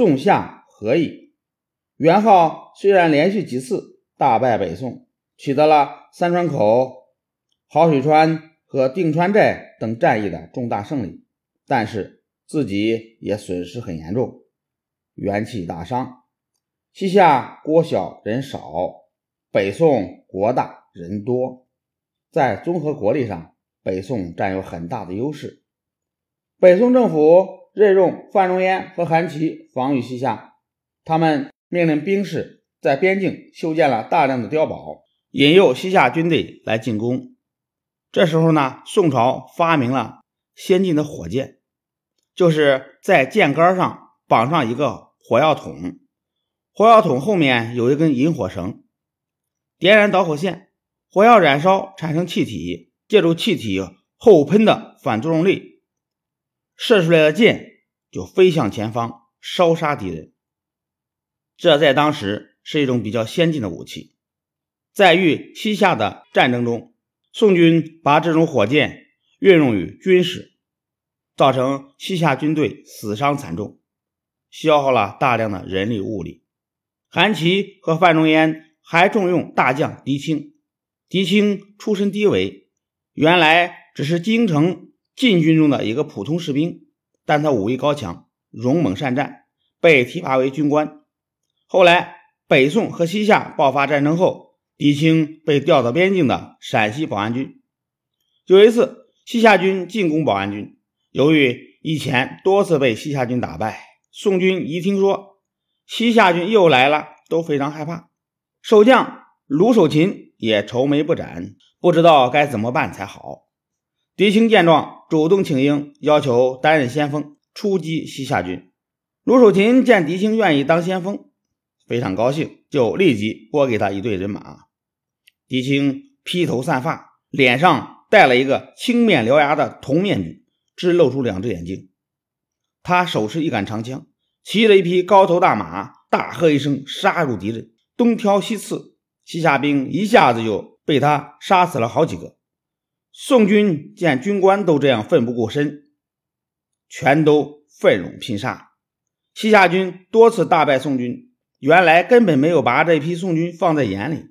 宋夏合议。元昊虽然连续几次大败北宋，取得了三川口、好水川和定川寨等战役的重大胜利，但是自己也损失很严重，元气大伤。西夏国小人少，北宋国大人多，在综合国力上，北宋占有很大的优势。北宋政府任用范仲淹和韩琦防御西夏，他们命令兵士在边境修建了大量的碉堡，引诱西夏军队来进攻。这时候呢，宋朝发明了先进的火箭，就是在箭杆上绑上一个火药桶。火药桶后面有一根引火绳，点燃导火线，火药燃烧产生气体，借助气体后喷的反作用力，射出来的箭就飞向前方，烧杀敌人。这在当时是一种比较先进的武器。在与西夏的战争中，宋军把这种火箭运用于军事，造成西夏军队死伤惨重，消耗了大量的人力物力。韩琦和范仲淹还重用大将狄青。狄青出身低微，原来只是京城禁军中的一个普通士兵，但他武艺高强，勇猛善战，被提拔为军官。后来北宋和西夏爆发战争后，狄青被调到边境的陕西保安军。有一次，西夏军进攻保安军，由于以前多次被西夏军打败，宋军一听说。西夏军又来了，都非常害怕。守将卢守勤也愁眉不展，不知道该怎么办才好。狄青见状，主动请缨，要求担任先锋，出击西夏军。卢守勤见狄青愿意当先锋，非常高兴，就立即拨给他一队人马。狄青披头散发，脸上戴了一个青面獠牙的铜面具，只露出两只眼睛。他手持一杆长枪。骑着一匹高头大马，大喝一声，杀入敌人，东挑西刺，西夏兵一下子就被他杀死了好几个。宋军见军官都这样奋不顾身，全都奋勇拼杀。西夏军多次大败宋军，原来根本没有把这批宋军放在眼里，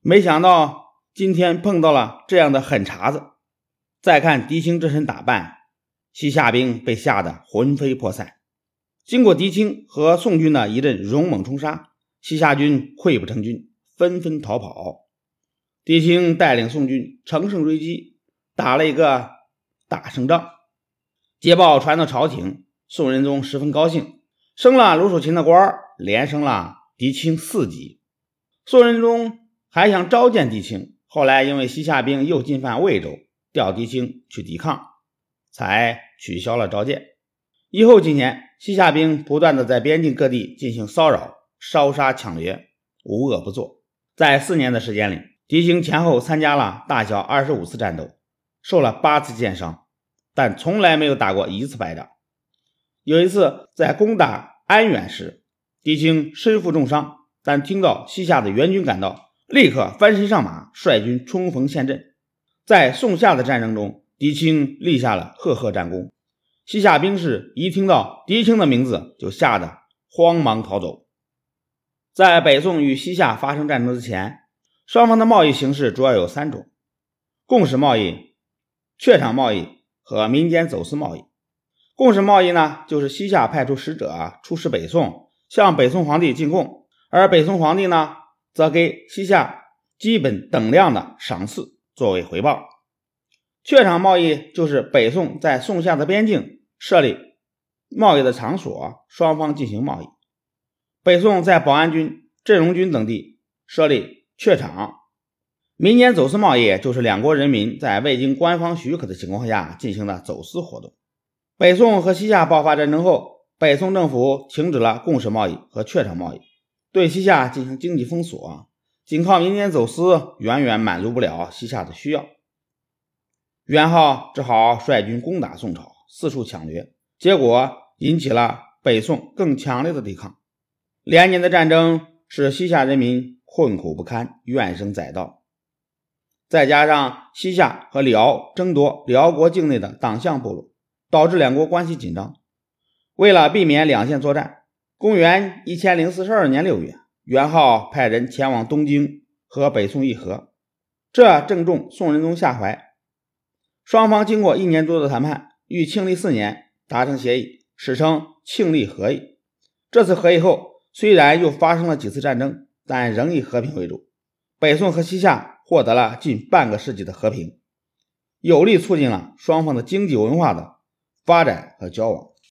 没想到今天碰到了这样的狠茬子。再看狄青这身打扮，西夏兵被吓得魂飞魄散。经过狄青和宋军的一阵勇猛冲杀，西夏军溃不成军，纷纷逃跑。狄青带领宋军乘胜追击，打了一个大胜仗。捷报传到朝廷，宋仁宗十分高兴，升了卢守勤的官连升了狄青四级。宋仁宗还想召见狄青，后来因为西夏兵又进犯魏州，调狄青去抵抗，才取消了召见。以后几年。西夏兵不断的在边境各地进行骚扰、烧杀抢掠，无恶不作。在四年的时间里，狄青前后参加了大小二十五次战斗，受了八次箭伤，但从来没有打过一次败仗。有一次在攻打安远时，狄青身负重伤，但听到西夏的援军赶到，立刻翻身上马，率军冲锋陷阵。在宋夏的战争中，狄青立下了赫赫战功。西夏兵士一听到狄青的名字，就吓得慌忙逃走。在北宋与西夏发生战争之前，双方的贸易形式主要有三种：共使贸易、榷场贸易和民间走私贸易。共使贸易呢，就是西夏派出使者出使北宋，向北宋皇帝进贡，而北宋皇帝呢，则给西夏基本等量的赏赐作为回报。榷场贸易就是北宋在宋夏的边境。设立贸易的场所，双方进行贸易。北宋在保安军、镇戎军等地设立榷场。民间走私贸易就是两国人民在未经官方许可的情况下进行的走私活动。北宋和西夏爆发战争后，北宋政府停止了共使贸易和榷场贸易，对西夏进行经济封锁。仅靠民间走私远远满足不了西夏的需要，元昊只好率军攻打宋朝。四处抢掠，结果引起了北宋更强烈的抵抗。连年的战争使西夏人民困苦不堪，怨声载道。再加上西夏和辽争夺辽国境内的党项部落，导致两国关系紧张。为了避免两线作战，公元一千零四十二年六月，元昊派人前往东京和北宋议和，这正中宋仁宗下怀。双方经过一年多的谈判，于庆历四年达成协议，史称庆历和议。这次和议后，虽然又发生了几次战争，但仍以和平为主。北宋和西夏获得了近半个世纪的和平，有力促进了双方的经济文化的发展和交往。